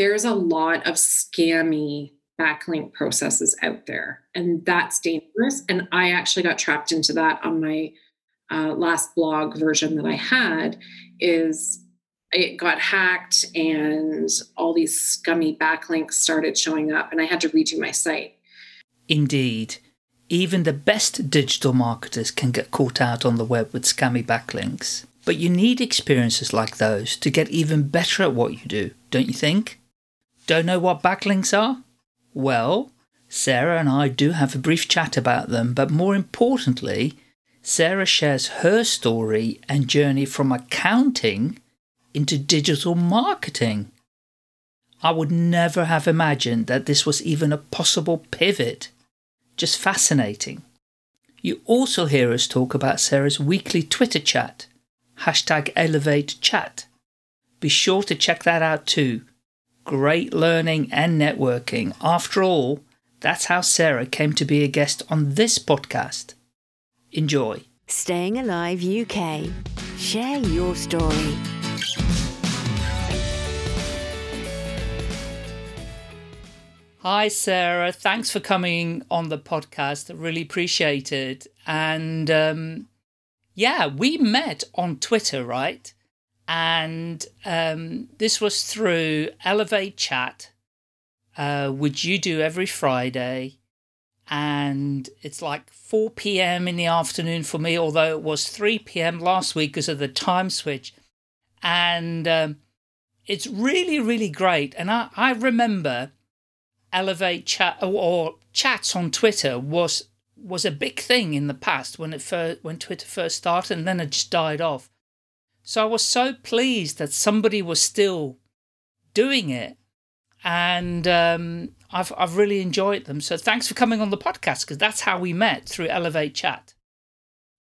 there's a lot of scammy backlink processes out there, and that's dangerous. And I actually got trapped into that on my uh, last blog version that I had. Is it got hacked and all these scummy backlinks started showing up, and I had to redo my site. Indeed. Even the best digital marketers can get caught out on the web with scammy backlinks. But you need experiences like those to get even better at what you do, don't you think? Don't know what backlinks are? Well, Sarah and I do have a brief chat about them, but more importantly, Sarah shares her story and journey from accounting into digital marketing. I would never have imagined that this was even a possible pivot. Just fascinating. You also hear us talk about Sarah's weekly Twitter chat, hashtag Elevate Chat. Be sure to check that out too. Great learning and networking. After all, that's how Sarah came to be a guest on this podcast. Enjoy. Staying Alive UK. Share your story. Hi, Sarah. Thanks for coming on the podcast. Really appreciate it. And um, yeah, we met on Twitter, right? And um, this was through Elevate Chat, uh, which you do every Friday. And it's like 4 p.m. in the afternoon for me, although it was 3 p.m. last week because of the time switch. And um, it's really, really great. And I, I remember elevate chat or chats on Twitter was was a big thing in the past when it first, when Twitter first started, and then it just died off. So I was so pleased that somebody was still doing it, and um, I've I've really enjoyed them. So thanks for coming on the podcast because that's how we met through Elevate Chat.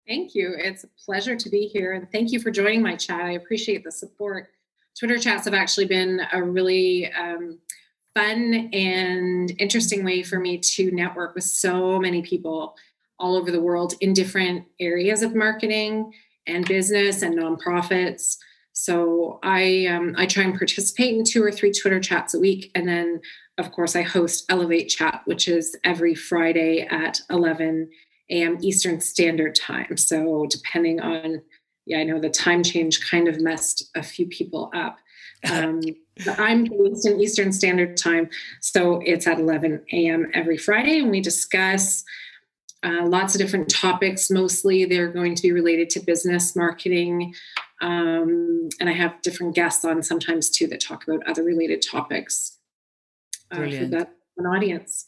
Thank you. It's a pleasure to be here, and thank you for joining my chat. I appreciate the support. Twitter chats have actually been a really um, fun and interesting way for me to network with so many people all over the world in different areas of marketing and business and nonprofits. So I um, I try and participate in two or three Twitter chats a week, and then of course I host Elevate Chat, which is every Friday at 11 a.m. Eastern Standard Time. So depending on yeah, I know the time change kind of messed a few people up. Um, I'm based in Eastern Standard Time, so it's at 11 a.m. every Friday, and we discuss uh, lots of different topics. Mostly, they're going to be related to business marketing, um, and I have different guests on sometimes too that talk about other related topics uh, for that an audience.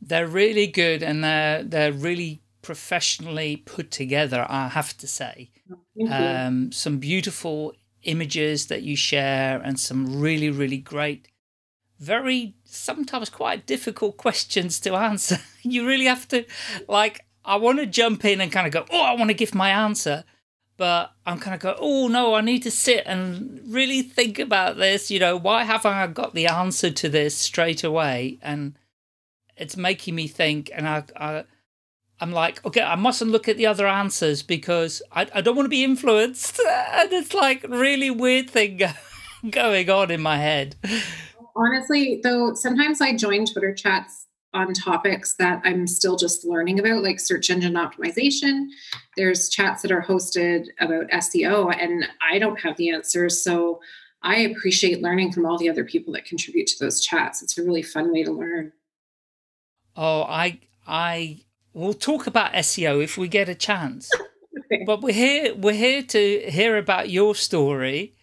They're really good, and they're they're really professionally put together. I have to say, um, some beautiful images that you share and some really, really great, very sometimes quite difficult questions to answer. you really have to, like, I want to jump in and kind of go, oh, I want to give my answer. But I'm kind of go, oh no, I need to sit and really think about this. You know, why haven't I got the answer to this straight away? And it's making me think. And I, I I'm like, okay, I mustn't look at the other answers because I, I don't want to be influenced. And it's like really weird thing going on in my head. Honestly, though, sometimes I join Twitter chats on topics that I'm still just learning about, like search engine optimization. There's chats that are hosted about SEO, and I don't have the answers. So I appreciate learning from all the other people that contribute to those chats. It's a really fun way to learn. Oh, I I We'll talk about SEO if we get a chance. But we're here we're here to hear about your story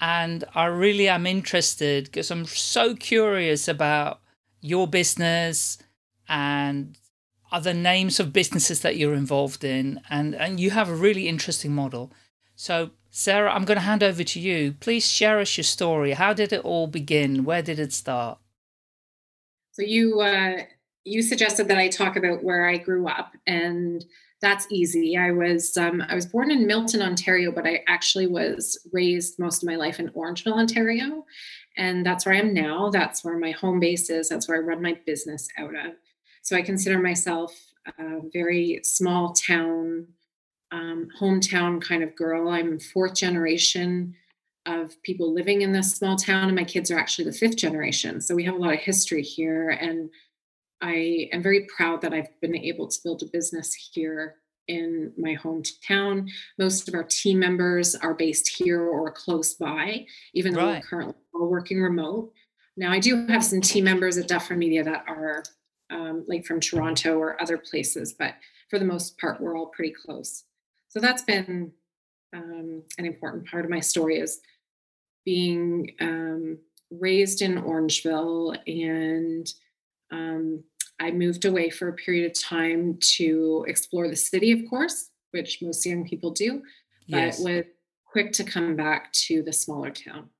and I really am interested because I'm so curious about your business and other names of businesses that you're involved in and and you have a really interesting model. So Sarah, I'm going to hand over to you. Please share us your story. How did it all begin? Where did it start? So you uh, you suggested that I talk about where I grew up, and that's easy. I was um, I was born in Milton, Ontario, but I actually was raised most of my life in Orangeville, Ontario, and that's where I am now. That's where my home base is. That's where I run my business out of. So I consider myself a very small town, um, hometown kind of girl. I'm fourth generation of people living in this small town, and my kids are actually the fifth generation. So we have a lot of history here. And I am very proud that I've been able to build a business here in my hometown. Most of our team members are based here or close by, even though Right. we're currently all working remote. Now, I do have some team members at Dufferin Media that are um, like from Toronto or other places, but for the most part, we're all pretty close. So that's been um, an important part of my story is being um, raised in Orangeville and um, I moved away for a period of time to explore the city, of course, which most young people do, but Yes. was quick to come back to the smaller town.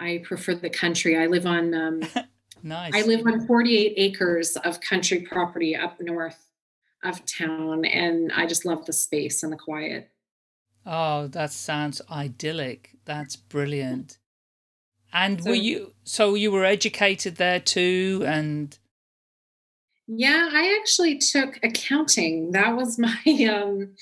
I prefer the country. I live on um, Nice. I live on 48 acres of country property up north of town, and I just love the space and the quiet. Oh, that sounds idyllic. That's brilliant. And So- were you so you were educated there too and Yeah, I actually took accounting. That was my um,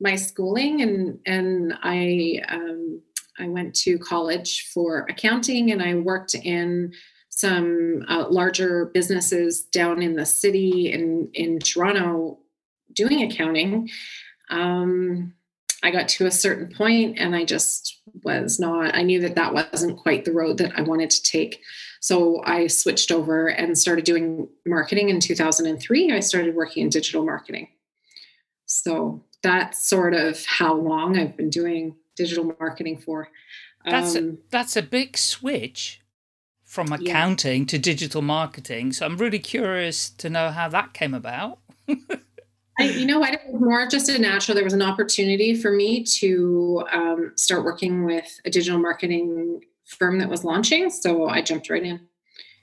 my schooling, and and I um, I went to college for accounting, and I worked in some uh, larger businesses down in the city in in Toronto doing accounting. Um, I got to a certain point, and I just was not. I knew that that wasn't quite the road that I wanted to take. So I switched over and started doing marketing in 2003. I started working in digital marketing. So that's sort of how long I've been doing digital marketing for. that's a, Um, that's a big switch from Yeah. accounting to digital marketing. So I'm really curious to know how that came about. I, you know what? It was more just a natural. There was an opportunity for me to um, start working with a digital marketing firm that was launching, so I jumped right in,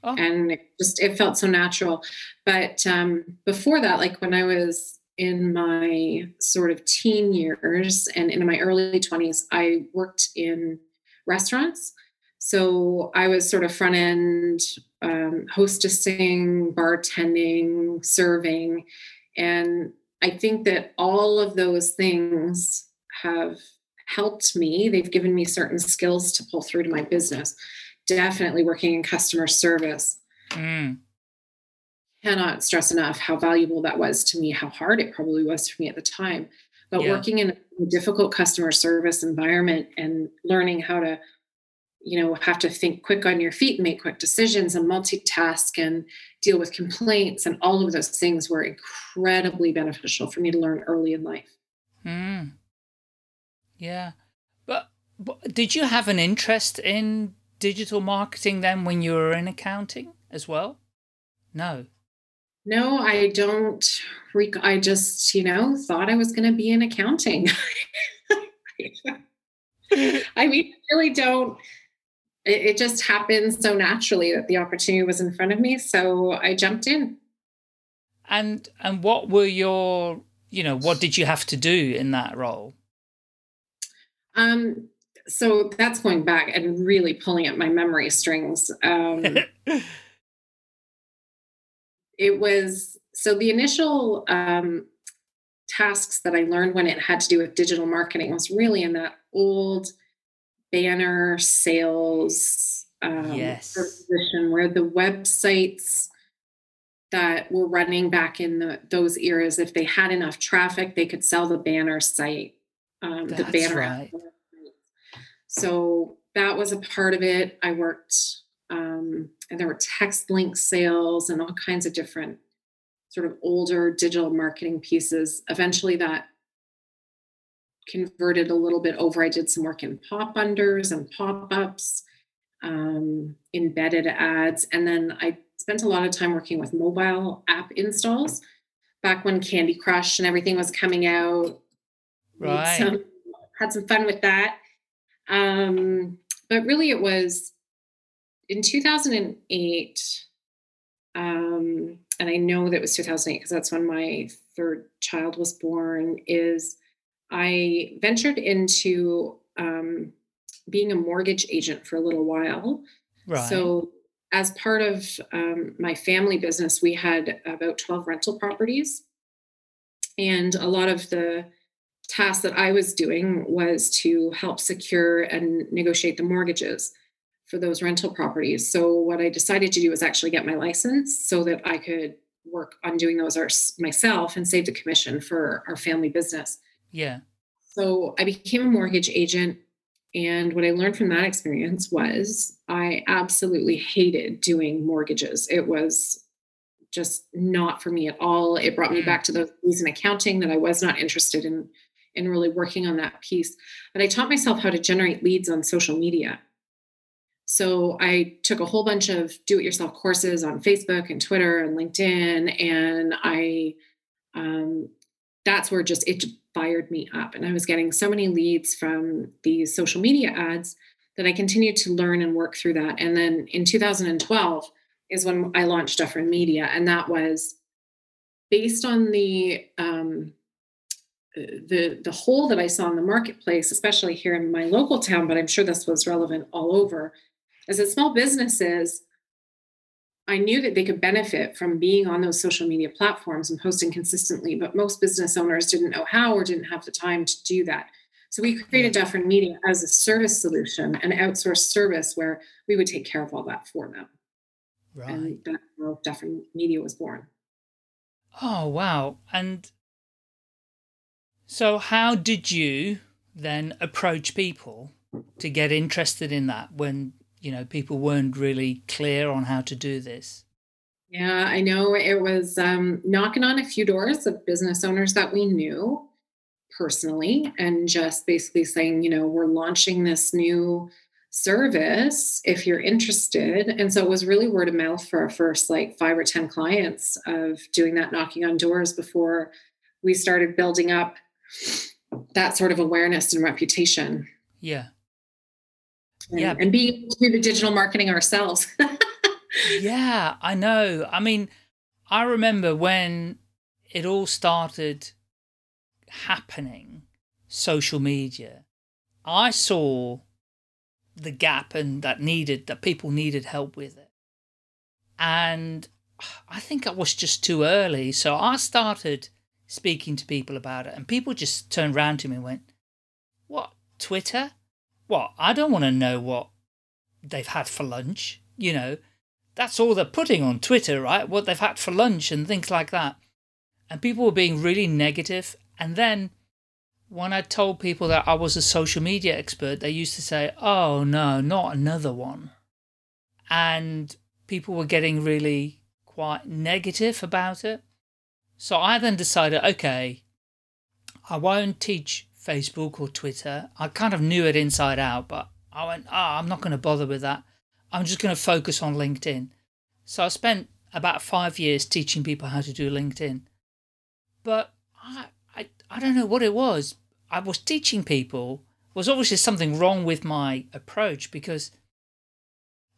Oh. and it just it felt so natural. But um, before that, like when I was in my sort of teen years and in my early twenties, I worked in restaurants. So I was sort of front end um, hostessing, bartending, serving. And I think that all of those things have helped me. They've given me certain skills to pull through to my business. Definitely working in customer service. Mm, Cannot stress enough how valuable that was to me, how hard it probably was for me at the time. But Yeah. working in a difficult customer service environment and learning how to, you know, have to think quick on your feet and make quick decisions and multitask and deal with complaints and all of those things were incredibly beneficial for me to learn early in life. mm. Yeah. But, but did you have an interest in digital marketing then when you were in accounting as well? No. No, I don't. Rec- I just, you know, thought I was going to be in accounting. I mean, I really don't. It, it just happened so naturally that the opportunity was in front of me. So I jumped in. And and what were your you know what did you have to do in that role? Um, so that's going back and really pulling at my memory strings. Um, it was so the initial um, tasks that I learned when it had to do with digital marketing was really in that old banner sales um, Yes. position where the websites that were running back in the, those eras, if they had enough traffic, they could sell the banner site. Um, the banner right. so that was a part of it. I worked, um, and there were text link sales and all kinds of different sort of older digital marketing pieces. Eventually, that converted a little bit over. I did some work in pop unders and pop ups, um, embedded ads, and then I spent a lot of time working with mobile app installs back when Candy Crush and everything was coming out Right. some- had some fun with that. Um, but really, it was in 2008. Um, and I know that it was 2008 because that's when my third child was born. Is I ventured into um, being a mortgage agent for a little while. Right. So, as part of um, my family business, we had about 12 rental properties. And a lot of the task that I was doing was to help secure and negotiate the mortgages for those rental properties. So what I decided to do was actually get my license so that I could work on doing those myself and save the commission for our family business. Yeah. So I became a mortgage agent. And what I learned from that experience was I absolutely hated doing mortgages. It was just not for me at all. It brought me mm. back to those things in accounting that I was not interested in in really working on that piece. But I taught myself how to generate leads on social media. So I took a whole bunch of do it yourself courses on Facebook and Twitter and LinkedIn. And I, um, that's where just it fired me up. And I was getting so many leads from these social media ads that I continued to learn and work through that. And then in 2012 is when I launched Dufferin Media. And that was based on the, um, the the hole that I saw in the marketplace, especially here in my local town, but I'm sure this was relevant all over, as a small businesses, I knew that they could benefit from being on those social media platforms and posting consistently, but most business owners didn't know how or didn't have the time to do that. So we created mm-hmm. Dufferin Media as a service solution, an outsourced service where we would take care of all that for them. Right. And that's how Dufferin Media was born. Oh wow! And so, how did you then approach people to get interested in that when you know people weren't really clear on how to do this? Yeah, I know it was um, knocking on a few doors of business owners that we knew personally, and just basically saying, you know, we're launching this new service if you're interested. And so it was really word of mouth for our first like five or 10 clients of doing that knocking on doors before we started building up that sort of awareness and reputation. Yeah. And, yeah. And being able to do the digital marketing ourselves. yeah, I know. I mean, I remember when it all started happening, social media, I saw the gap and that needed, that people needed help with it. And I think I was just too early. So I started speaking to people about it, and people just turned around to me and went, What, Twitter? What? I don't want to know what they've had for lunch. You know, that's all they're putting on Twitter, right? What they've had for lunch and things like that. And people were being really negative. And then when I told people that I was a social media expert, they used to say, Oh, no, not another one. And people were getting really quite negative about it. So I then decided, okay, I won't teach Facebook or Twitter. I kind of knew it inside out, but I went, ah, oh, I'm not going to bother with that. I'm just going to focus on LinkedIn. So I spent about five years teaching people how to do LinkedIn. But I, I, I don't know what it was. I was teaching people was obviously something wrong with my approach because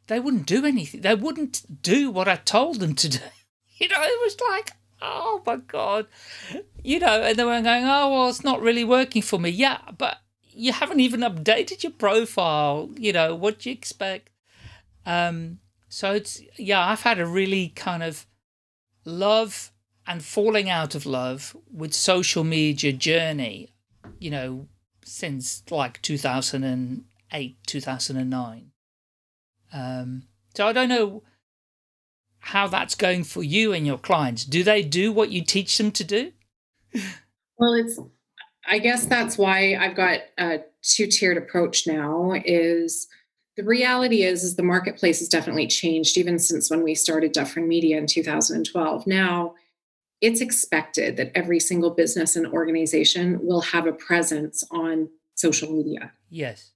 they wouldn't do anything. They wouldn't do what I told them to do. You know, it was like, oh my god. You know and they were going oh well it's not really working for me. Yeah but you haven't even updated your profile you know what do you expect? Um so it's yeah i've had a really kind of love and falling out of love with social media journey you know since like 2008 2009 um so i don't know how that's going for you and your clients. Do they do what you teach them to do? Well, it's I guess that's why I've got a two-tiered approach now is the reality is is the marketplace has definitely changed even since when we started Dufferin Media in 2012. Now it's expected that every single business and organization will have a presence on social media. Yes.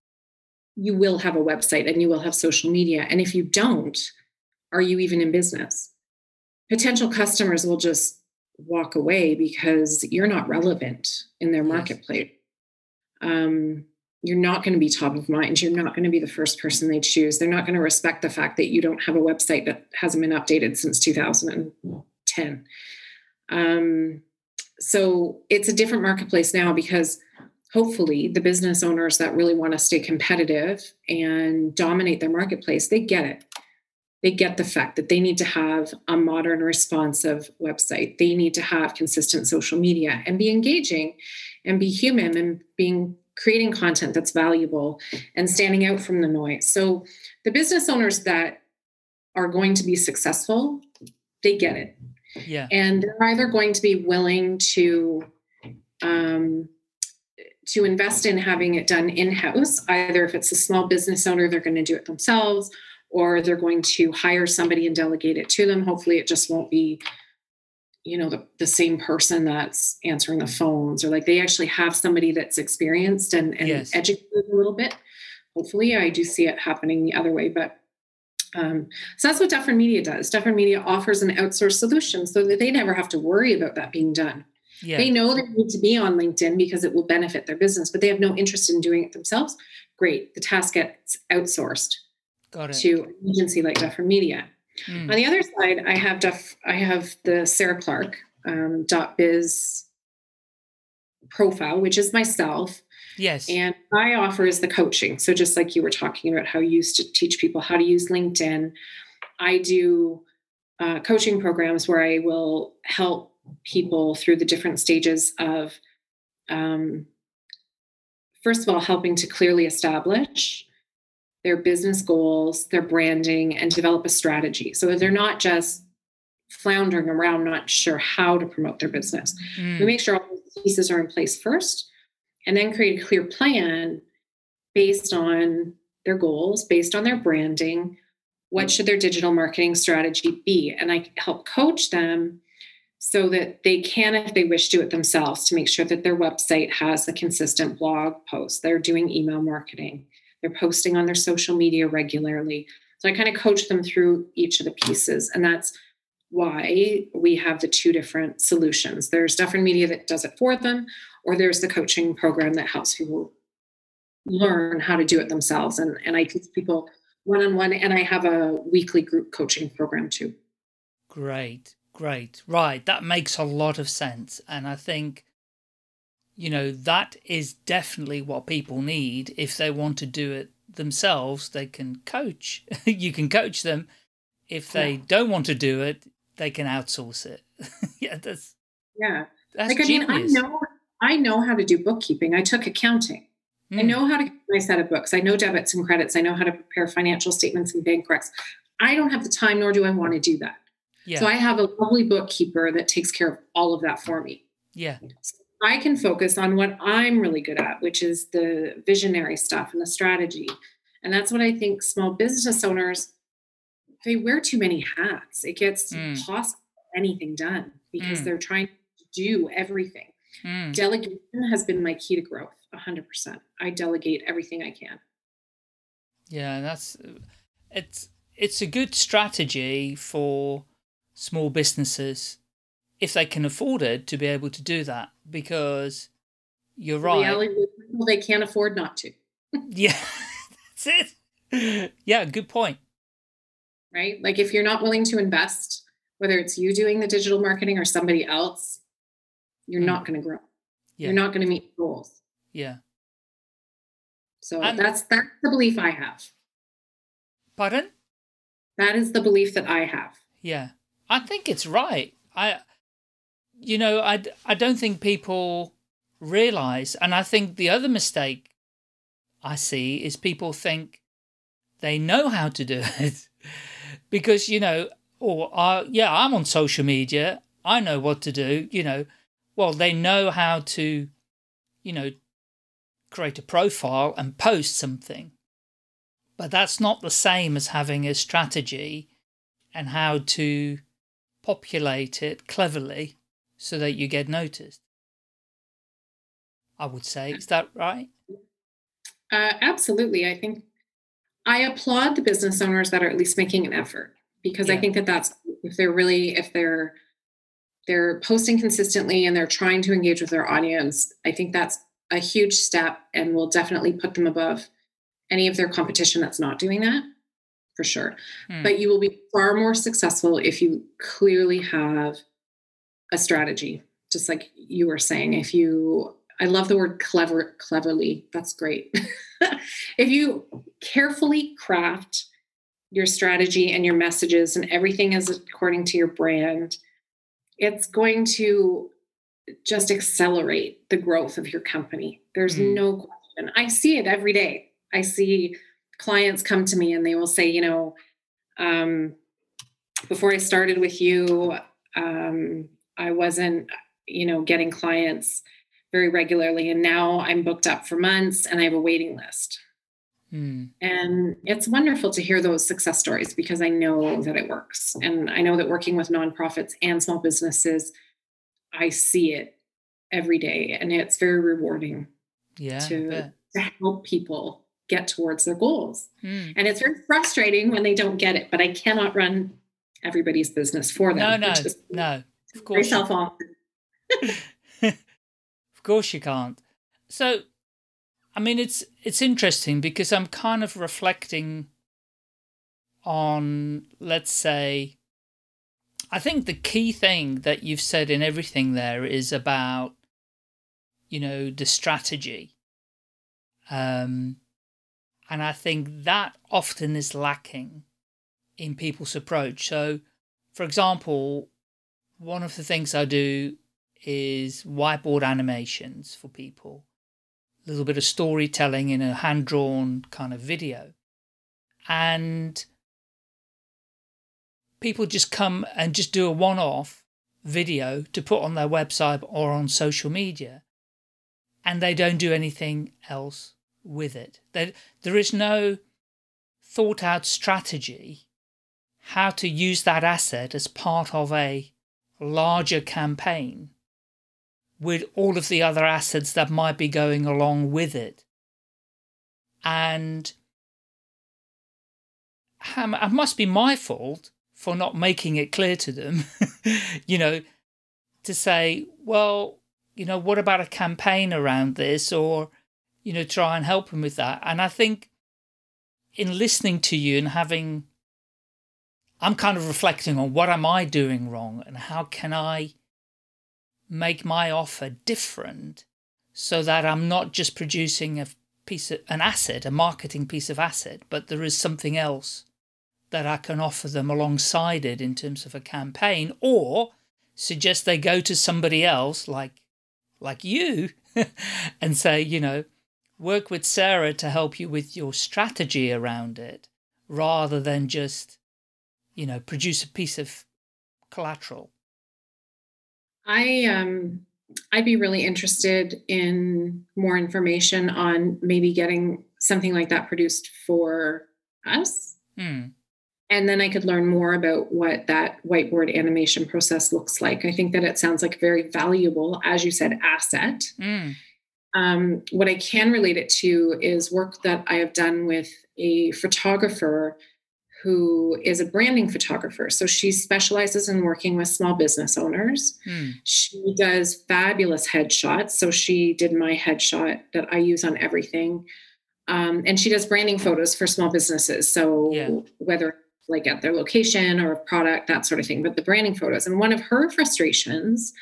You will have a website and you will have social media. And if you don't, are you even in business? Potential customers will just walk away because you're not relevant in their marketplace. Um, you're not going to be top of mind. You're not going to be the first person they choose. They're not going to respect the fact that you don't have a website that hasn't been updated since 2010. Um, so it's a different marketplace now because hopefully the business owners that really want to stay competitive and dominate their marketplace, they get it they get the fact that they need to have a modern responsive website. They need to have consistent social media and be engaging and be human and being creating content that's valuable and standing out from the noise. So the business owners that are going to be successful they get it. Yeah. And they're either going to be willing to um, to invest in having it done in-house either if it's a small business owner they're going to do it themselves or they're going to hire somebody and delegate it to them hopefully it just won't be you know the, the same person that's answering the phones or like they actually have somebody that's experienced and, and Yes. educated a little bit hopefully i do see it happening the other way but um, so that's what Dufferin Media does. Dufferin Media offers an outsourced solution so that they never have to worry about that being done. yeah They know they need to be on LinkedIn because it will benefit their business, but they have no interest in doing it themselves. Great. The task gets outsourced to an agency like Dufferin Media. Mm, On the other side, I have Duff, I have the Sarah Clarke um, dot biz profile, which is myself. yes And I offer is the coaching. So just like you were talking about how you used to teach people how to use LinkedIn, I do uh, coaching programs where I will help people through the different stages of, um, first of all, helping to clearly establish their business goals, their branding, and develop a strategy. So they're not just floundering around, not sure how to promote their business. Mm, we make sure all the pieces are in place first and then create a clear plan based on their goals based on their branding. What should their digital marketing strategy be? And i help coach them so that they can if they wish do it themselves to make sure that their website has a consistent blog post they're doing email marketing they're posting on their social media regularly so i kind of coach them through each of the pieces and that's why we have the two different solutions. There's Dufferin Media that does it for them, or there's the coaching program that helps people learn how to do it themselves. And, and I teach people one on one, and I have a weekly group coaching program too. Great, great. Right, that makes a lot of sense. And I think, you know, that is definitely what people need. If they want to do it themselves, they can coach. you can coach them. If they Yeah. don't want to do it, they can outsource it. yeah, that's Yeah. that's like, I mean, I know, I know how to do bookkeeping. I took accounting. I Mm, know how to get my set of books. I know debits and credits. I know how to prepare financial statements and bank recs. I don't have the time, nor do I want to do that. Yeah, So I have a lovely bookkeeper that takes care of all of that for me. yeah, I can focus on what I'm really good at, which is the visionary stuff and the strategy. And that's what I think small business owners they wear too many hats. It gets Mm. impossible anything done because Mm. they're trying to do everything. mm, Delegation has been my key to growth, 100%. I delegate everything I can. yeah. That's it's it's a good strategy for small businesses if they can afford it to be able to do that because you're The right. is they can't afford not to, Yeah, that's it. Yeah, good point. right? Like if you're not willing to invest, whether it's you doing the digital marketing or somebody else, you're Mm. not going to grow. Yeah. You're not going to meet goals. Yeah. So And- that's that's the belief I have. Pardon? That is the belief that I have. Yeah. I think it's right. I, you know, I, I don't think people realize, and I think the other mistake I see is people think they know how to do it because, you know, or, uh, yeah, I'm on social media. I know what to do, you know. Well, they know how to, you know, create a profile and post something. But that's not the same as having a strategy and how to populate it cleverly so that you get noticed. I would say. Is that right? Uh, absolutely. I think I applaud the business owners that are at least making an effort because I think that that's if they're really if they're they're posting consistently and they're trying to engage with their audience. I think that's a huge step and will definitely put them above any of their competition that's not doing that for sure. Hmm. But you will be far more successful if you clearly have a strategy, just like you were saying. If you, I love the word clever, cleverly. That's great. if you carefully craft your strategy and your messages and everything is according to your brand, it's going to just accelerate the growth of your company. There's mm. no question. I see it every day. I see clients come to me and they will say, you know, um, before I started with you, um, I wasn't, you know, getting clients very regularly. And now I'm booked up for months and I have a waiting list. Mm. And it's wonderful to hear those success stories because I know that it works. And I know that working with nonprofits and small businesses, I see it every day. And it's very rewarding yeah, to, to help people get towards their goals. Mm. And it's very frustrating when they don't get it, but I cannot run everybody's business for them. No, no, no. Of course. Self of course you can't. So I mean it's it's interesting because I'm kind of reflecting on let's say I think the key thing that you've said in everything there is about you know the strategy um and I think that often is lacking in people's approach. So, for example, one of the things I do is whiteboard animations for people, a little bit of storytelling in a hand drawn kind of video. And people just come and just do a one off video to put on their website or on social media, and they don't do anything else with it. There, there is no thought out strategy how to use that asset as part of a larger campaign with all of the other assets that might be going along with it. And it must be my fault for not making it clear to them, you know, to say, well, you know, what about a campaign around this or, you know, try and help them with that. And I think in listening to you and having I'm kind of reflecting on what am I doing wrong and how can I make my offer different so that I'm not just producing a piece of an asset, a marketing piece of asset, but there is something else that I can offer them alongside it in terms of a campaign or suggest they go to somebody else like like you and say, you know, work with Sarah to help you with your strategy around it rather than just you know, produce a piece of collateral? I um I'd be really interested in more information on maybe getting something like that produced for us. Hmm. And then I could learn more about what that whiteboard animation process looks like. I think that it sounds like a very valuable, as you said, asset. Mm. Um, what I can relate it to is work that I have done with a photographer who is a branding photographer. So she specializes in working with small business owners. Hmm. She does fabulous headshots. So she did my headshot that I use on everything. Um, and she does branding photos for small businesses. So yeah. whether like at their location or a product, that sort of thing, but the branding photos. And one of her frustrations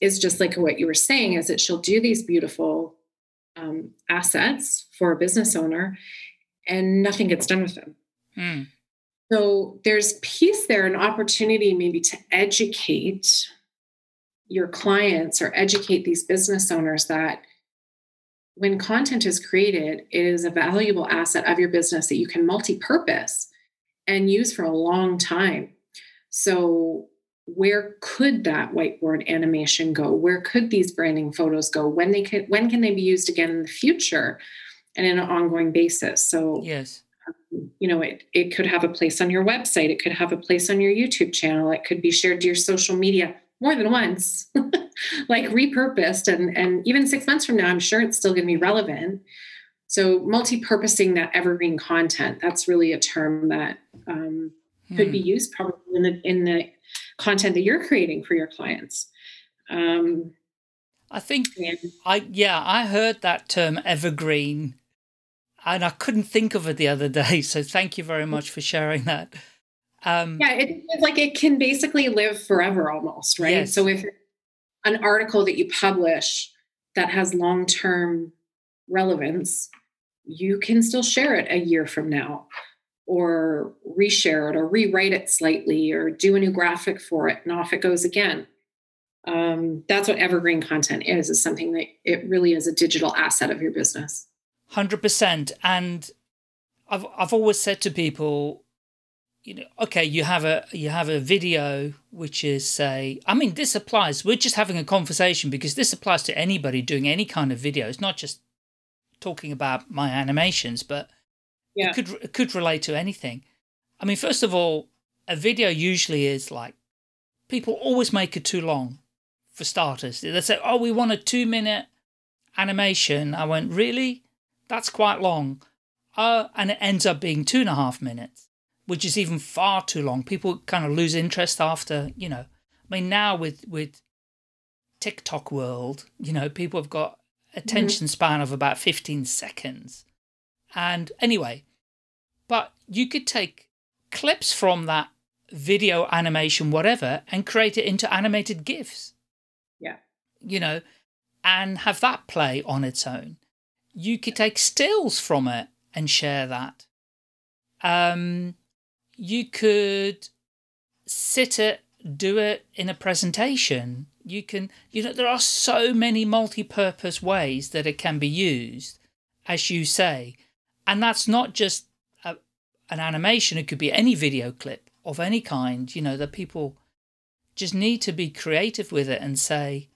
is just like what you were saying is that she'll do these beautiful um, assets for a business owner and nothing gets done with them Mm. So there's peace there, an opportunity maybe to educate your clients or educate these business owners that when content is created, it is a valuable asset of your business that you can multi-purpose and use for a long time. So where could that whiteboard animation go? Where could these branding photos go? When they can when can they be used again in the future and in an ongoing basis? So yes you know it it could have a place on your website it could have a place on your youtube channel it could be shared to your social media more than once like repurposed and and even six months from now i'm sure it's still going to be relevant so multi-purposing that evergreen content that's really a term that um, hmm. could be hmm. used probably in the in the content that you're creating for your clients um, i think i yeah i heard that term evergreen and I couldn't think of it the other day. So thank you very much for sharing that. Um, yeah, it's like it can basically live forever almost, right? Yes. So if an article that you publish that has long term relevance, you can still share it a year from now. or reshare it or rewrite it slightly or do a new graphic for it and off it goes again um, that's what evergreen content is is something that it really is a digital asset of your business 100% and i've i've always said to people you know okay you have a you have a video which is say i mean this applies. We're just having a conversation because this applies to anybody doing any kind of video. It's not just talking about my animations but yeah. it could it could relate to anything. I mean first of all a video usually is like people always make it too long for starters. They say oh we want a two minute animation. I went really that's quite long uh, and it ends up being two and a half minutes which is even far too long. People kind of lose interest after, you know, I mean, now with, with TikTok world, you know, people have got attention mm-hmm. span of about 15 seconds. And anyway, but you could take clips from that video animation, whatever, and create it into animated GIFs. Yeah. You know, and have that play on its own. You could take stills from it and share that. Um, you could sit it, do it in a presentation. You can, you know, there are so many multi-purpose ways that it can be used, as you say. And that's not just a, an animation, it could be any video clip of any kind, you know, that people just need to be creative with it and say,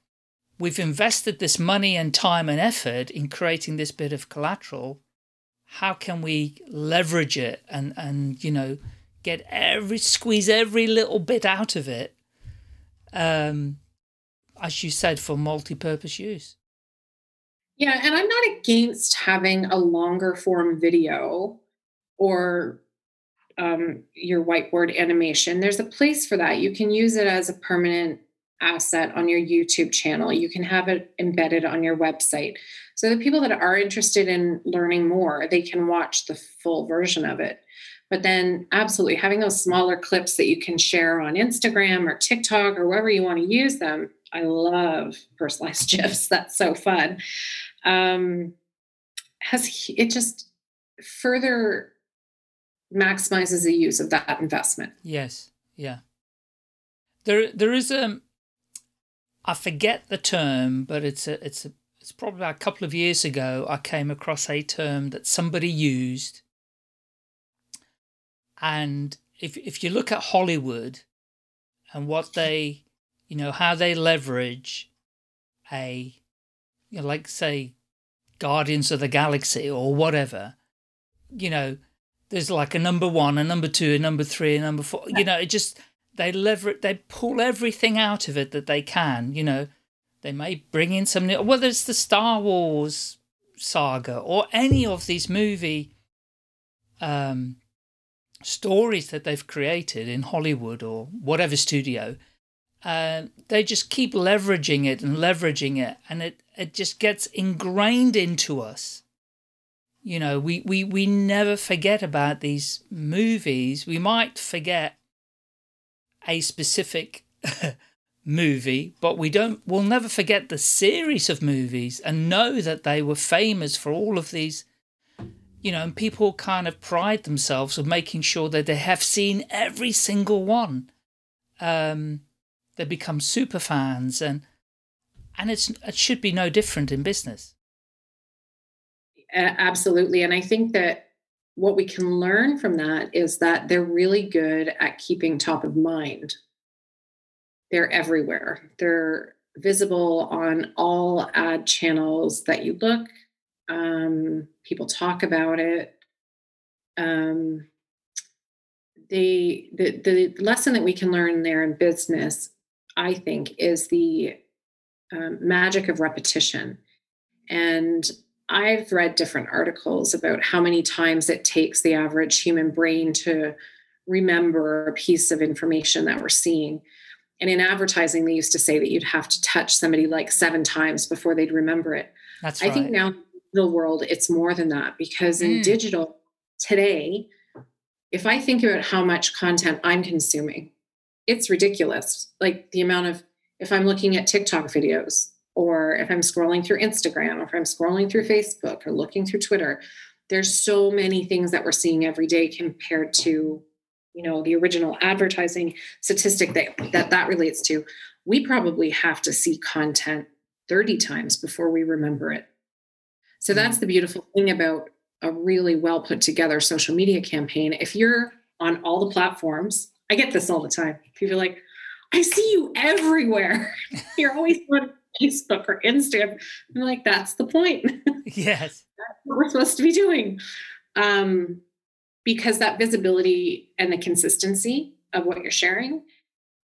we've invested this money and time and effort in creating this bit of collateral. How can we leverage it and, and you know, get every squeeze every little bit out of it um as you said for multi-purpose use? Yeah and i'm not against having a longer form video or um, your whiteboard animation. There's a place for that. You can use it as a permanent asset on your youtube channel you can have it embedded on your website so the people that are interested in learning more they can watch the full version of it but then, absolutely, having those smaller clips that you can share on Instagram or TikTok or wherever you want to use them. I love personalized GIFs. That's so fun. Um, has it just further maximizes the use of that investment? Yes. Yeah. There, there is a. I forget the term, but it's a, it's a, it's probably a couple of years ago. I came across a term that somebody used and if if you look at Hollywood and what they, you know, how they leverage a, you know, like say, Guardians of the Galaxy or whatever, you know, there's like a number one, a number two, a number three, a number four. You know, it just they leverage, they pull everything out of it that they can. You know, they may bring in some new, whether it's the Star Wars saga or any of these movie um stories that they've created in Hollywood or whatever studio, uh, they just keep leveraging it and leveraging it, and it, it just gets ingrained into us. You know, we, we, we never forget about these movies. We might forget a specific movie, but we don't, we'll never forget the series of movies and know that they were famous for all of these you know, and people kind of pride themselves of making sure that they have seen every single one. Um, they become super fans, and and it's it should be no different in business. Absolutely, and I think that what we can learn from that is that they're really good at keeping top of mind. They're everywhere. They're visible on all ad channels that you look um, people talk about it. Um, the, the the lesson that we can learn there in business, I think, is the um, magic of repetition. And I've read different articles about how many times it takes the average human brain to remember a piece of information that we're seeing. And in advertising, they used to say that you'd have to touch somebody like seven times before they'd remember it. That's right. I think now in the digital world, it's more than that because in mm. digital today, if I think about how much content I'm consuming, it's ridiculous. Like the amount of, if I'm looking at TikTok videos, or if I'm scrolling through Instagram, or if I'm scrolling through Facebook or looking through Twitter, there's so many things that we're seeing every day compared to you know the original advertising statistic that that, that relates to. We probably have to see content 30 times before we remember it. So that's mm. the beautiful thing about a really well put together social media campaign. If you're on all the platforms i get this all the time. People are like i see you everywhere. You're always on facebook or instagram. I'm like that's the point. Yes. That's what we're supposed to be doing. Um, because that visibility and the consistency of what you're sharing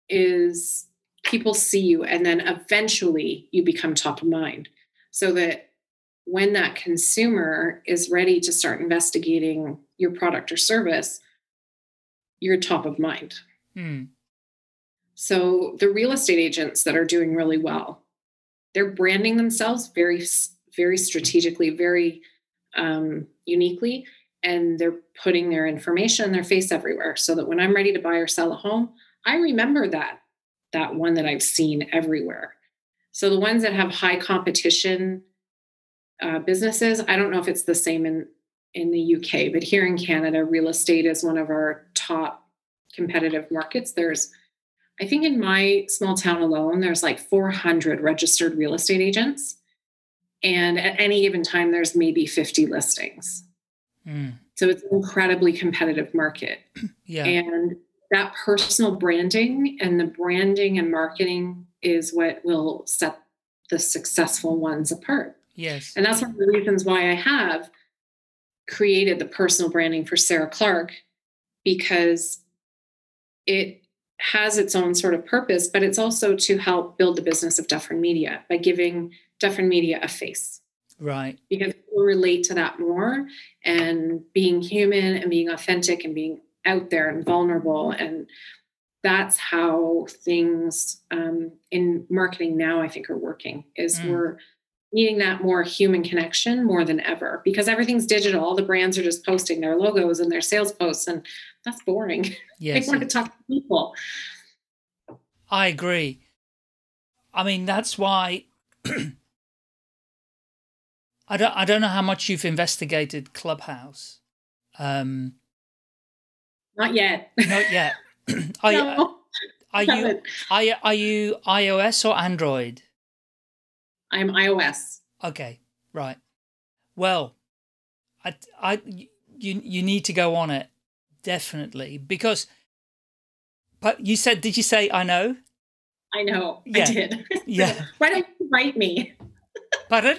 is people see you and then eventually you become top of mind. So that when that consumer is ready to start investigating your product or service you're top of mind. Hmm. so the real estate agents that are doing really well they're branding themselves very very strategically very um, uniquely and they're putting their information their face everywhere so that when I'm ready to buy or sell a home, I remember that that one that I've seen everywhere. So the ones that have high competition uh, businesses, I don't know if it's the same in in the UK, but here in Canada, real estate is one of our top competitive markets. There's, I think, in my small town alone, there's like 400 registered real estate agents, and at any given time, there's maybe 50 listings. Mm. So it's an incredibly competitive market. Yeah. And that personal branding and the branding and marketing is what will set the successful ones apart. Yes. And that's one of the reasons why I have created the personal branding for Sarah Clarke because it has its own sort of purpose, but it's also to help build the business of Dufferin Media by giving Dufferin Media a face. Right. Because people relate to that more and being human and being authentic and being out there and vulnerable. And that's how things um, in marketing now, I think, are working is mm. we're needing that more human connection more than ever because everything's digital. All the brands are just posting their logos and their sales posts, and that's boring. Yes. they want to talk to people. I agree. I mean, that's why I don't I don't know how much you've investigated Clubhouse. Um, not yet. Not yet. are, no, are you are you are you iOS or Android? I'm iOS. Okay, right. Well, I I you you need to go on it definitely because. But you said, did you say I know? I know. Yeah. I did. Yeah. Why don't you write me? Pardon?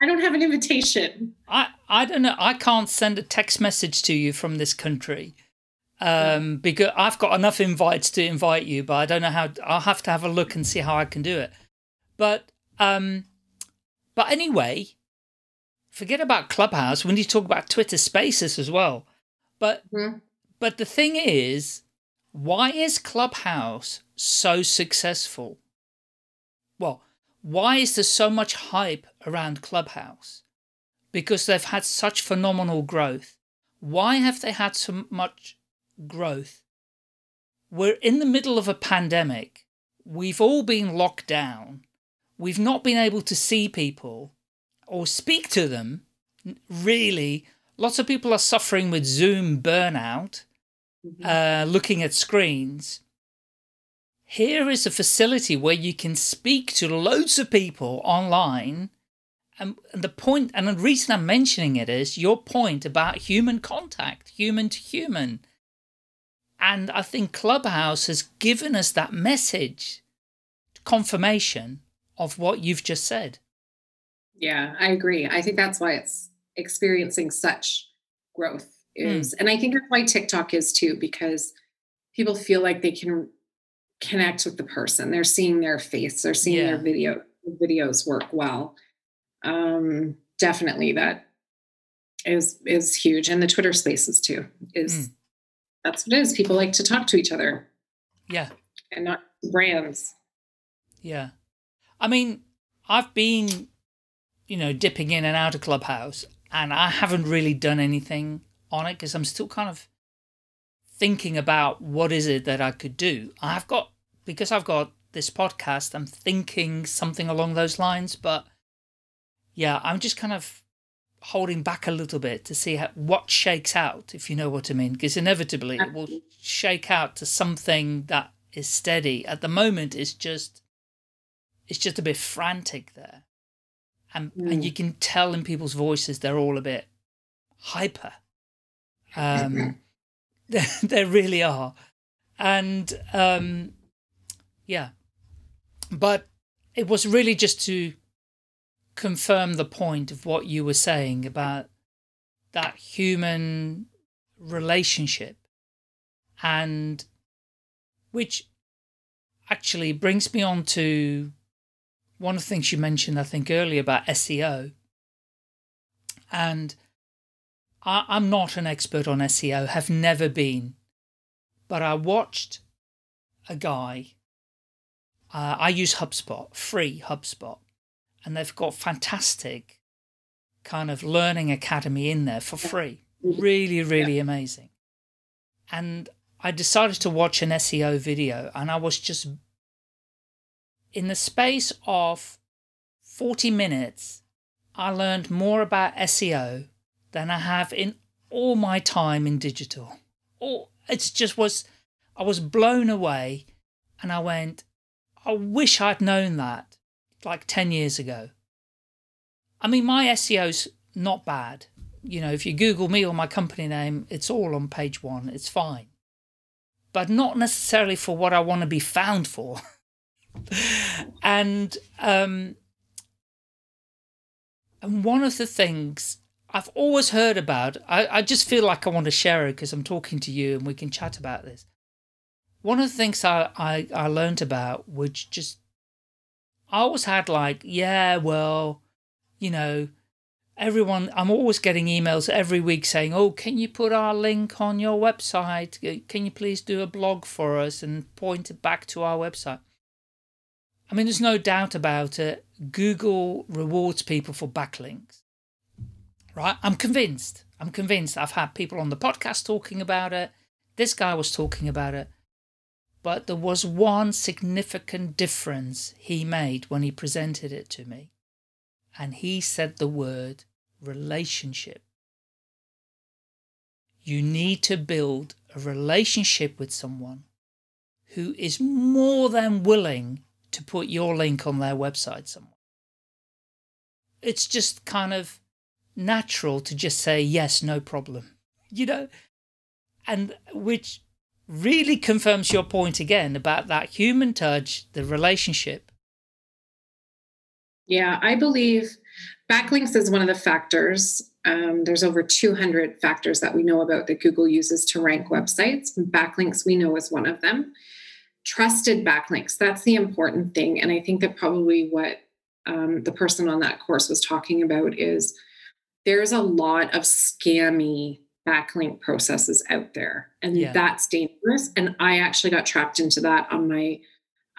I don't have an invitation. I, I don't know. I can't send a text message to you from this country um, because I've got enough invites to invite you, but I don't know how. I'll have to have a look and see how I can do it. But um, but anyway, forget about Clubhouse. We need to talk about Twitter Spaces as well. But mm-hmm. but the thing is, why is Clubhouse so successful? Well, why is there so much hype around Clubhouse? Because they've had such phenomenal growth. Why have they had so much growth? We're in the middle of a pandemic. We've all been locked down. We've not been able to see people or speak to them. Really, lots of people are suffering with Zoom burnout, mm-hmm. uh, looking at screens here is a facility where you can speak to loads of people online. And the point, and the reason I'm mentioning it is your point about human contact, human to human. And I think Clubhouse has given us that message, confirmation of what you've just said. Yeah, I agree. I think that's why it's experiencing such growth is, mm. and I think that's why TikTok is too, because people feel like they can connect with the person. They're seeing their face. They're seeing yeah. their video videos work well. Um, definitely that is is huge, and the Twitter Spaces too is mm. that's what it is. People like to talk to each other. Yeah, and not brands. Yeah, I mean, I've been, you know, dipping in and out of Clubhouse, and I haven't really done anything on it because I'm still kind of thinking about what is it that I could do. I've got because I've got this podcast, I'm thinking something along those lines, but yeah, I'm just kind of holding back a little bit to see how, what shakes out, if you know what I mean, because inevitably it will shake out to something that is steady. At the moment, it's just it's just a bit frantic there, and mm. and you can tell in people's voices they're all a bit hyper. Um, they, they really are, and um, yeah, but it was really just to confirm the point of what you were saying about that human relationship and which actually brings me on to one of the things you mentioned i think earlier about seo and I, i'm not an expert on seo have never been but i watched a guy uh, i use hubspot free hubspot and they've got fantastic kind of learning academy in there for free. Really, really yeah. amazing. And I decided to watch an SEO video and I was just in the space of 40 minutes, I learned more about SEO than I have in all my time in digital. Or it just was, I was blown away and I went, I wish I'd known that like 10 years ago. I mean, my SEO's not bad. You know, if you Google me or my company name, it's all on page one. It's fine. But not necessarily for what I want to be found for. and um, and one of the things I've always heard about, I, I just feel like I want to share it because I'm talking to you and we can chat about this. One of the things I, I, I learned about, which just I always had like, yeah, well, you know, everyone, I'm always getting emails every week saying, oh, can you put our link on your website? Can you please do a blog for us and point it back to our website? I mean, there's no doubt about it. Google rewards people for backlinks, right? I'm convinced. I'm convinced. I've had people on the podcast talking about it. This guy was talking about it. But there was one significant difference he made when he presented it to me. And he said the word relationship. You need to build a relationship with someone who is more than willing to put your link on their website somewhere. It's just kind of natural to just say yes, no problem, you know, and which really confirms your point again about that human touch, the relationship. Yeah, I believe backlinks is one of the factors. Um, there's over 200 factors that we know about that Google uses to rank websites. Backlinks, we know, is one of them. Trusted backlinks, that's the important thing. And I think that probably what um, the person on that course was talking about is there's a lot of scammy backlink processes out there and yeah. that's dangerous and i actually got trapped into that on my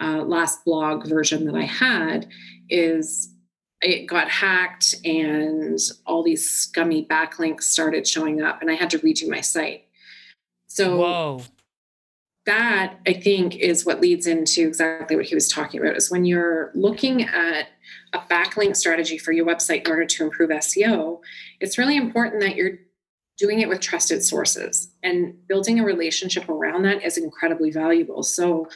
uh, last blog version that i had is it got hacked and all these scummy backlinks started showing up and i had to redo my site so Whoa. That i think is what leads into exactly what he was talking about is when you're looking at a backlink strategy for your website in order to improve seo it's really important that you're doing it with trusted sources and building a relationship around that is incredibly valuable. So,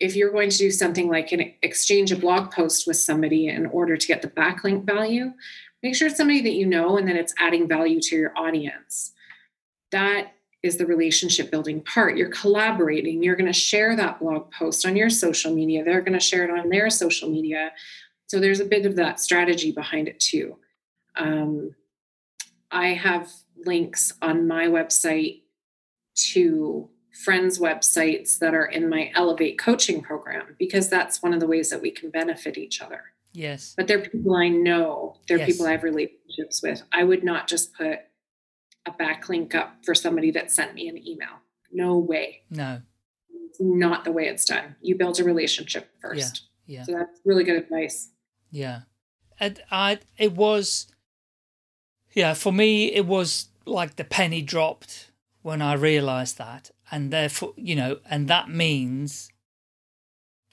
if you're going to do something like an exchange a blog post with somebody in order to get the backlink value, make sure it's somebody that you know and that it's adding value to your audience. That is the relationship building part. You're collaborating. You're going to share that blog post on your social media. They're going to share it on their social media. So there's a bit of that strategy behind it too. Um, I have links on my website to friends' websites that are in my Elevate coaching program because that's one of the ways that we can benefit each other. Yes. But they're people I know, they're yes. people I have relationships with. I would not just put a backlink up for somebody that sent me an email. No way. No. It's not the way it's done. You build a relationship first. Yeah. yeah. So that's really good advice. Yeah. And I it was yeah, for me, it was like the penny dropped when I realized that. And therefore, you know, and that means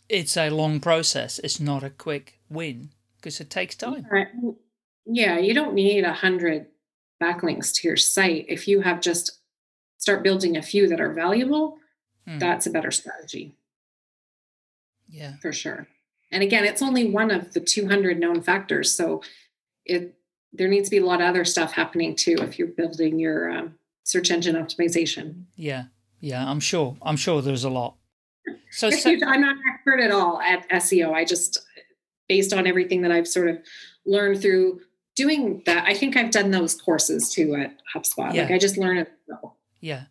it's a long process. It's not a quick win because it takes time. yeah, you don't need a hundred backlinks to your site. If you have just start building a few that are valuable, Hmm. that's a better strategy Yeah. for sure. And again, it's only one of the 200 known factors. So it there needs to be a lot of other stuff happening too if you're building your um, search engine optimization. Yeah. Yeah. I'm sure. I'm sure there's a lot. So, so. I'm not an expert at all at SEO. I just, based on everything that I've sort of learned through doing that, I think I've done those courses too at HubSpot. Like Yeah. I just learn it. Yeah.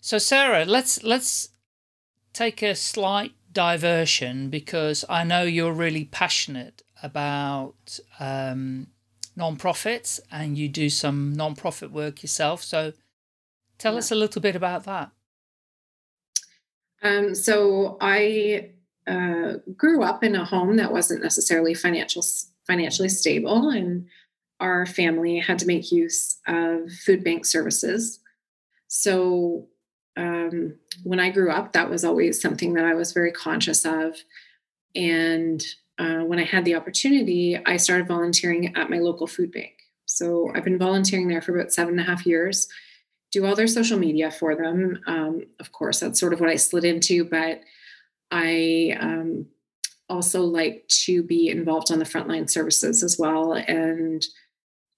So Sarah, let's let's take a slight diversion because I know you're really passionate about um, non-profits and you do some non-profit work yourself. So tell Yeah. us a little bit about that. Um, so I uh, grew up in a home that wasn't necessarily financial financially stable, and our family had to make use of food bank services. So um, when I grew up, that was always something that I was very conscious of. And uh, when I had the opportunity, I started volunteering at my local food bank. So I've been volunteering there for about seven and a half years do all their social media for them. Um, of course, that's sort of what I slid into, but I um, also like to be involved on the frontline services as well and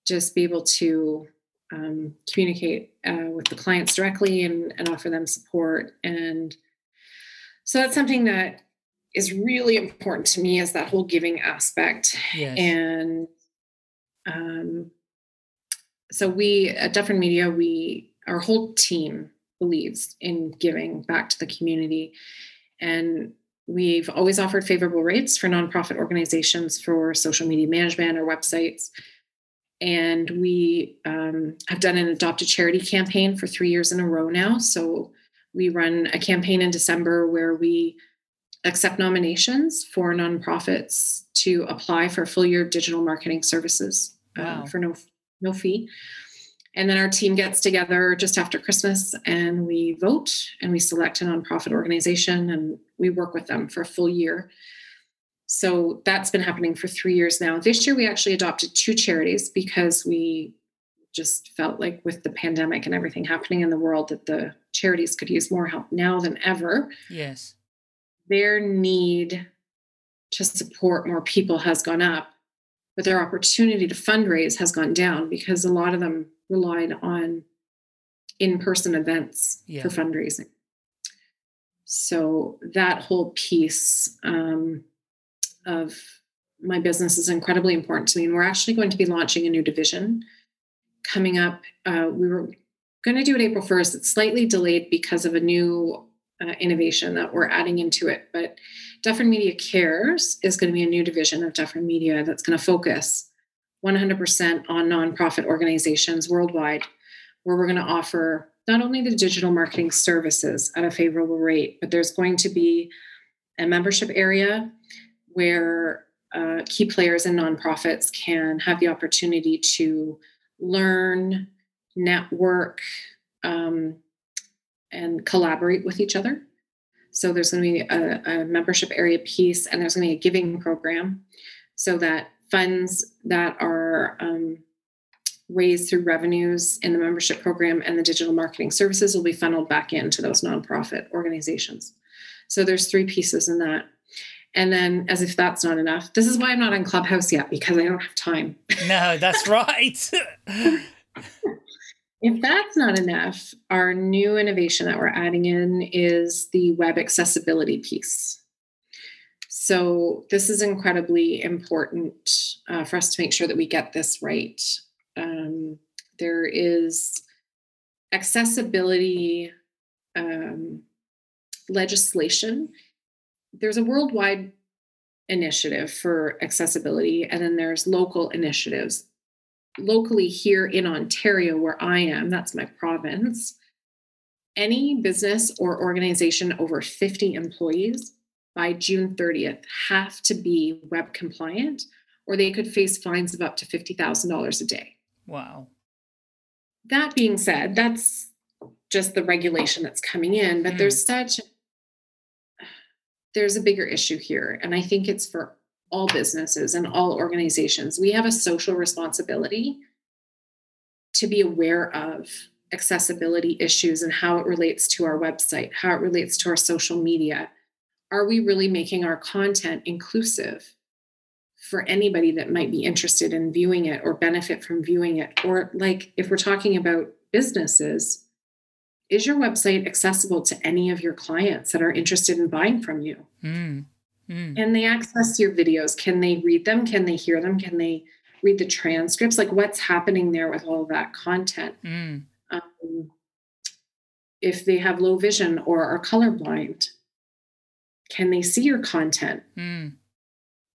just be able to um, communicate uh, with the clients directly and, and offer them support. And so that's something that is really important to me is that whole giving aspect Yes. and um, so we at Dufferin Media, we our whole team believes in giving back to the community, and we've always offered favorable rates for nonprofit organizations for social media management or websites. And we um, have done an adopt a charity campaign for three years in a row now. So we run a campaign in December where we accept nominations for nonprofits to apply for full year digital marketing services uh, for no no fee. And then our team gets together just after Christmas and we vote and we select a nonprofit organization and we work with them for a full year. So that's been happening for three years now. This year we actually adopted two charities because we just felt like with the pandemic and everything happening in the world that the charities could use more help now than ever yes. their need to support more people has gone up, but their opportunity to fundraise has gone down because a lot of them relied on in person events Yeah. for fundraising. So that whole piece um, of my business is incredibly important to me. And we're actually going to be launching a new division coming up. Uh, we were going to do it April 1st. It's slightly delayed because of a new uh, innovation that we're adding into it. But Dufferin Media Cares is going to be a new division of Dufferin Media that's going to focus 100% on nonprofit organizations worldwide, where we're going to offer not only the digital marketing services at a favorable rate, but there's going to be a membership area where uh, key players and nonprofits can have the opportunity to learn, network, um, and collaborate with each other. So there's going to be a, a membership area piece, and there's going to be a giving program, so that funds that are um, raised through revenues in the membership program and the digital marketing services will be funneled back into those nonprofit organizations. So there's three pieces in that. And then, as if that's not enough, this is why I'm not on Clubhouse yet because I don't have time. No, that's right. If that's not enough, our new innovation that we're adding in is the web accessibility piece. So, this is incredibly important uh, for us to make sure that we get this right. Um, there is accessibility um, legislation. There's a worldwide initiative for accessibility, and then there's local initiatives locally here in Ontario, where I am, that's my province, any business or organization over 50 employees by June 30th have to be web compliant, or they could face fines of up to $50,000 a day. wow. That being said, that's just the regulation that's coming in, but Mm. there's such there's a bigger issue here and i think it's for all businesses and all organizations, we have a social responsibility to be aware of accessibility issues and how it relates to our website, how it relates to our social media. Are we really making our content inclusive for anybody that might be interested in viewing it or benefit from viewing it? Or, like, if we're talking about businesses, is your website accessible to any of your clients that are interested in buying from you? Mm. Mm. Can they access your videos? Can they read them? Can they hear them? Can they read the transcripts? Like what's happening there with all of that content? Mm. Um, if they have low vision or are colorblind, can they see your content Mm.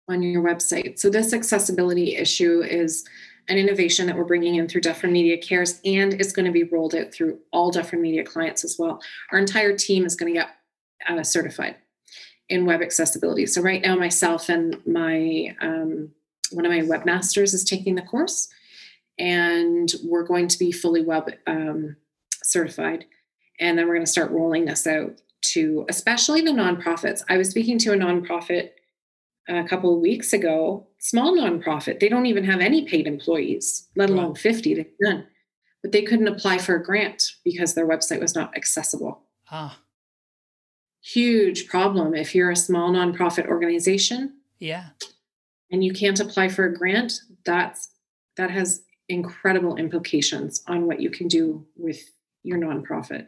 on your website? So, this accessibility issue is an innovation that we're bringing in through Dufferin Media Cares and it's going to be rolled out through all Dufferin Media clients as well. Our entire team is going to get uh, certified in web accessibility. So right now, myself and my um, one of my webmasters is taking the course, and we're going to be fully web um, certified, and then we're going to start rolling this out to especially the nonprofits. I was speaking to a nonprofit a couple of weeks ago, small nonprofit. They don't even have any paid employees, let alone Right. 50. They've none. But they couldn't apply for a grant because their website was not accessible. Ah, Huge problem if you're a small nonprofit organization yeah. and you can't apply for a grant. That's that has incredible implications on what you can do with your nonprofit.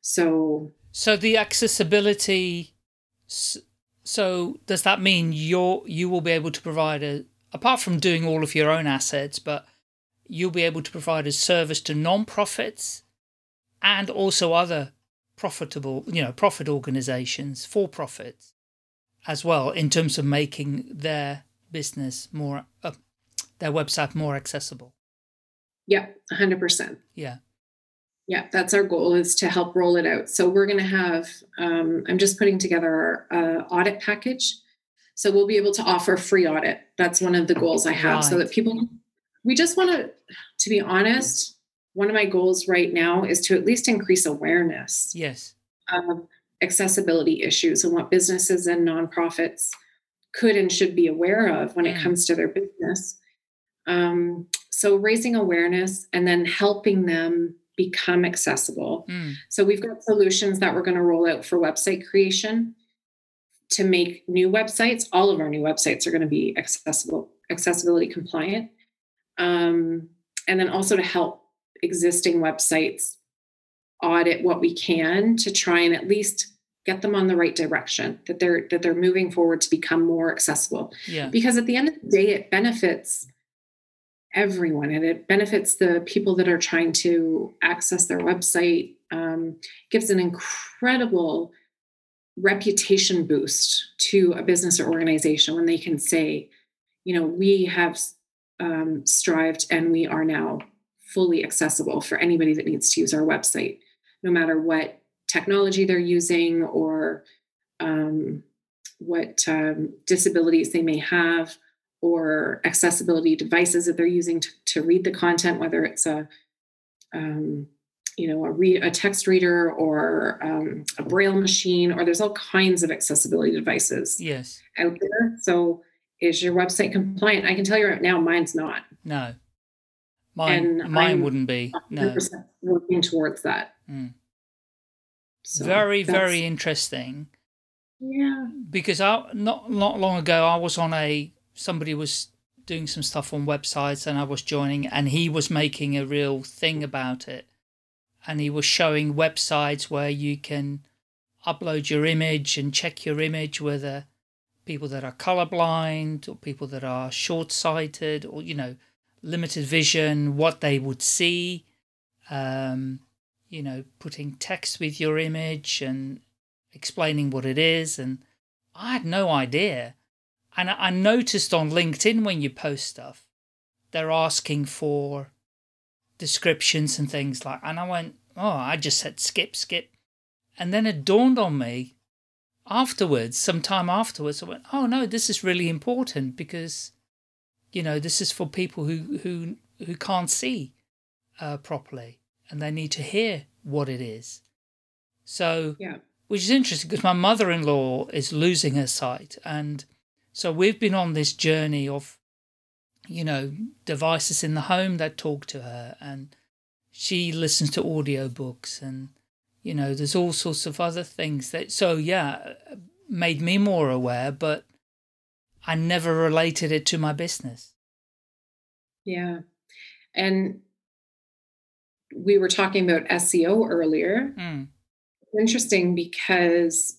So So the accessibility. So does that mean you're you will be able to provide a apart from doing all of your own assets, but you'll be able to provide a service to non-profits and also other profitable, you know, profit organizations, for profits as well in terms of making their business more uh, their website more accessible. yeah, 100%. Yeah. Yeah, that's our goal is to help roll it out. So we're going to have. Um, I'm just putting together our uh, audit package, so we'll be able to offer free audit. That's one of the goals I have, so that people. We just want to, to be honest. One of my goals right now is to at least increase awareness Yes. of accessibility issues and what businesses and nonprofits could and should be aware of when it Mm. comes to their business. Um, so raising awareness and then helping them become accessible. Mm. So we've got solutions that we're going to roll out for website creation to make new websites. All of our new websites are going to be accessible, accessibility compliant, um, and then also to help existing websites audit what we can to try and at least get them on the right direction that they're that they're moving forward to become more accessible Yeah. because at the end of the day it benefits everyone and it benefits the people that are trying to access their website um, gives an incredible reputation boost to a business or organization when they can say you know we have um, strived and we are now fully accessible for anybody that needs to use our website no matter what technology they're using or um, what um, disabilities they may have or accessibility devices that they're using to, to read the content, whether it's a um, you know a, re- a text reader or um, a braille machine, or there's all kinds of accessibility devices Yes. out there. So, is your website compliant? I can tell you right now, mine's not. No. Mine And mine I'm wouldn't be. No. working towards that. Mm. So very very interesting yeah. because I not not long ago I was on a somebody was doing some stuff on websites and I was joining and he was making a real thing about it. And he was showing websites where you can upload your image and check your image whether people that are colorblind or people that are short-sighted or you know limited vision what they would see um you know putting text with your image and explaining what it is. And i had no idea and i noticed on linkedin when you post stuff they're asking for descriptions and things like and i went oh i just said skip skip and then it dawned on me afterwards sometime afterwards i went oh no this is really important because you know this is for people who who who can't see uh, properly and they need to hear what it is so Yeah. which is interesting because my mother-in-law is losing her sight and So we've been on this journey of, you know, devices in the home that talk to her and she listens to audiobooks and, you know, there's all sorts of other things that, so yeah, made me more aware, but I never related it to my business. Yeah. And we were talking about SEO earlier. Mm. Interesting because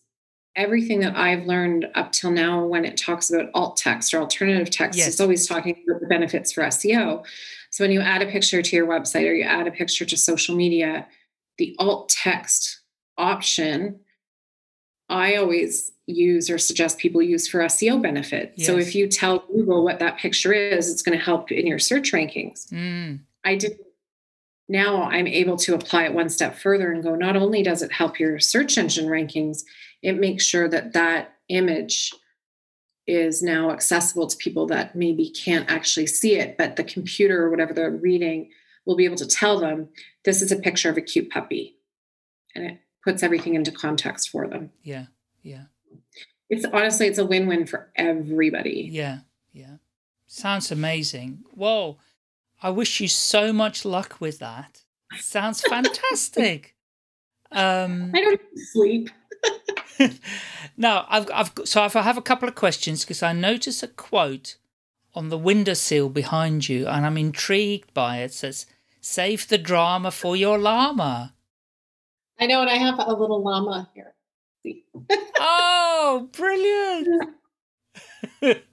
everything that I've learned up till now when it talks about alt text or alternative text, Yes. it's always talking about the benefits for SEO. So when you add a picture to your website or you add a picture to social media, the alt text option, I always use or suggest people use for SEO benefit. So if you tell Google what that picture is, it's going to help in your search rankings. Mm. I did now I'm able to apply it one step further and go not only does it help your search engine rankings, it makes sure that that image is now accessible to people that maybe can't actually see it, but the computer or whatever they're reading will be able to tell them this is a picture of a cute puppy. And it puts everything into context for them. Yeah. Yeah. It's honestly, it's a win win for everybody. Yeah. Yeah. Sounds amazing. Whoa. I wish you so much luck with that. Sounds fantastic. um I don't sleep. now I've I've so I've, I have a couple of questions because I notice a quote on the windowsill behind you and I'm intrigued by it. it says save the drama for your llama. I know, and I have a little llama here. See. Oh, brilliant.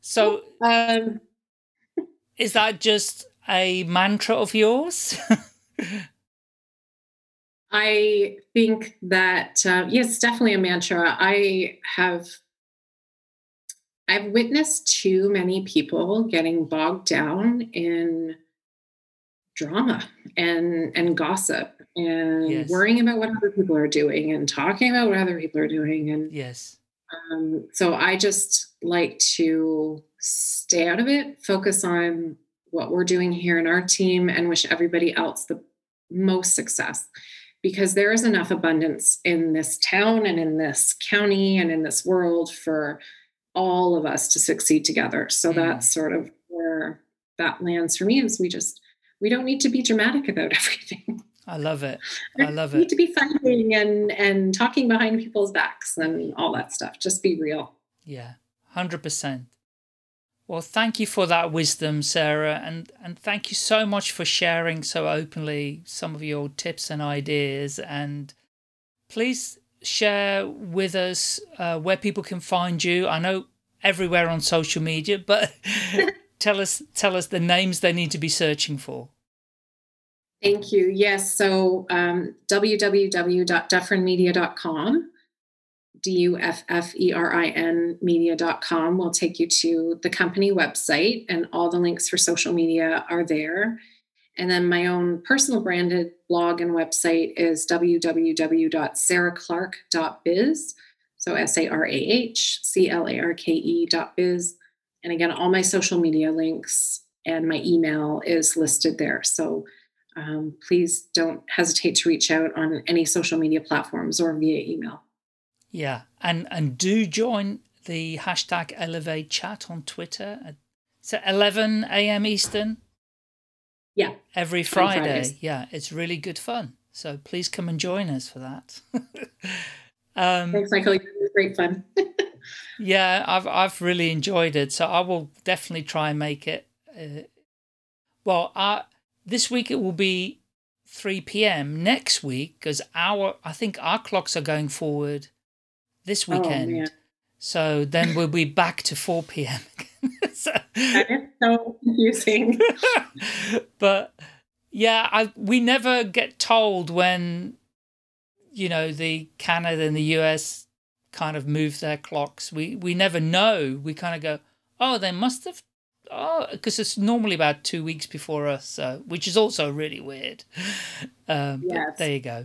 so Um, is that just a mantra of yours? I think that uh, yes, definitely a mantra. I have I've witnessed too many people getting bogged down in drama and and gossip and Yes. worrying about what other people are doing and talking about what other people are doing and yes. um, so I just like to stay out of it, focus on what we're doing here in our team, and wish everybody else the most success because there is enough abundance in this town and in this county and in this world for all of us to succeed together. So Mm. that's sort of where that lands for me is we just we don't need to be dramatic about everything. I love it. I love it. We need to be fighting and and talking behind people's backs and all that stuff. Just be real. Yeah, hundred percent. Well, thank you for that wisdom, Sarah, and and thank you so much for sharing so openly some of your tips and ideas. And please share with us uh, where people can find you. I know everywhere on social media, but tell us tell us the names they need to be searching for. Thank you. Yes. So um, www.dufferinmedia.com, D U F F E R I N media.com will take you to the company website, and all the links for social media are there. And then my own personal branded blog and website is www.sarahclarke.biz. So S A R A H C L A R K E dot biz. And again, all my social media links and my email is listed there. So um, please don't hesitate to reach out on any social media platforms or via email. Yeah, and and do join the hashtag Elevate Chat on Twitter. At, so 11 a.m. Eastern. Yeah. every Friday. Yeah, it's really good fun. So please come and join us for that. um, Thanks, Michael. Great fun. yeah, I've I've really enjoyed it. So I will definitely try and make it. Uh, well, uh, this week it will be 3 p.m. Next week, because our I think our clocks are going forward this Oh, weekend. man. so then we'll be back to 4 p.m. so, that is so confusing. but yeah, I we never get told when you know the Canada and the US kind of move their clocks. We we never know. We kind of go, oh, they must have. Oh, because it's normally about two weeks before us, so which is also really weird. Um, but there you go.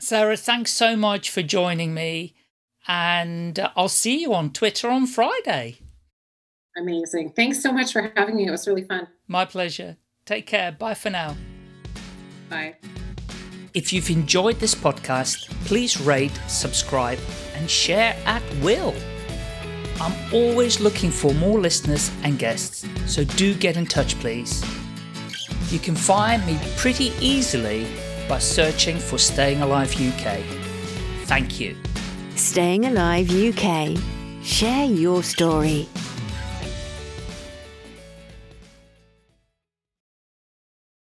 Sarah, thanks so much for joining me, and I'll see you on Twitter on Friday. Amazing. Thanks so much for having me. It was really fun. My pleasure. Take care. Bye for now. Bye. If you've enjoyed this podcast, please rate, subscribe, and share at will. I'm always looking for more listeners and guests, so do get in touch, please. You can find me pretty easily by searching for Staying Alive UK. Thank you. Staying Alive UK. Share your story.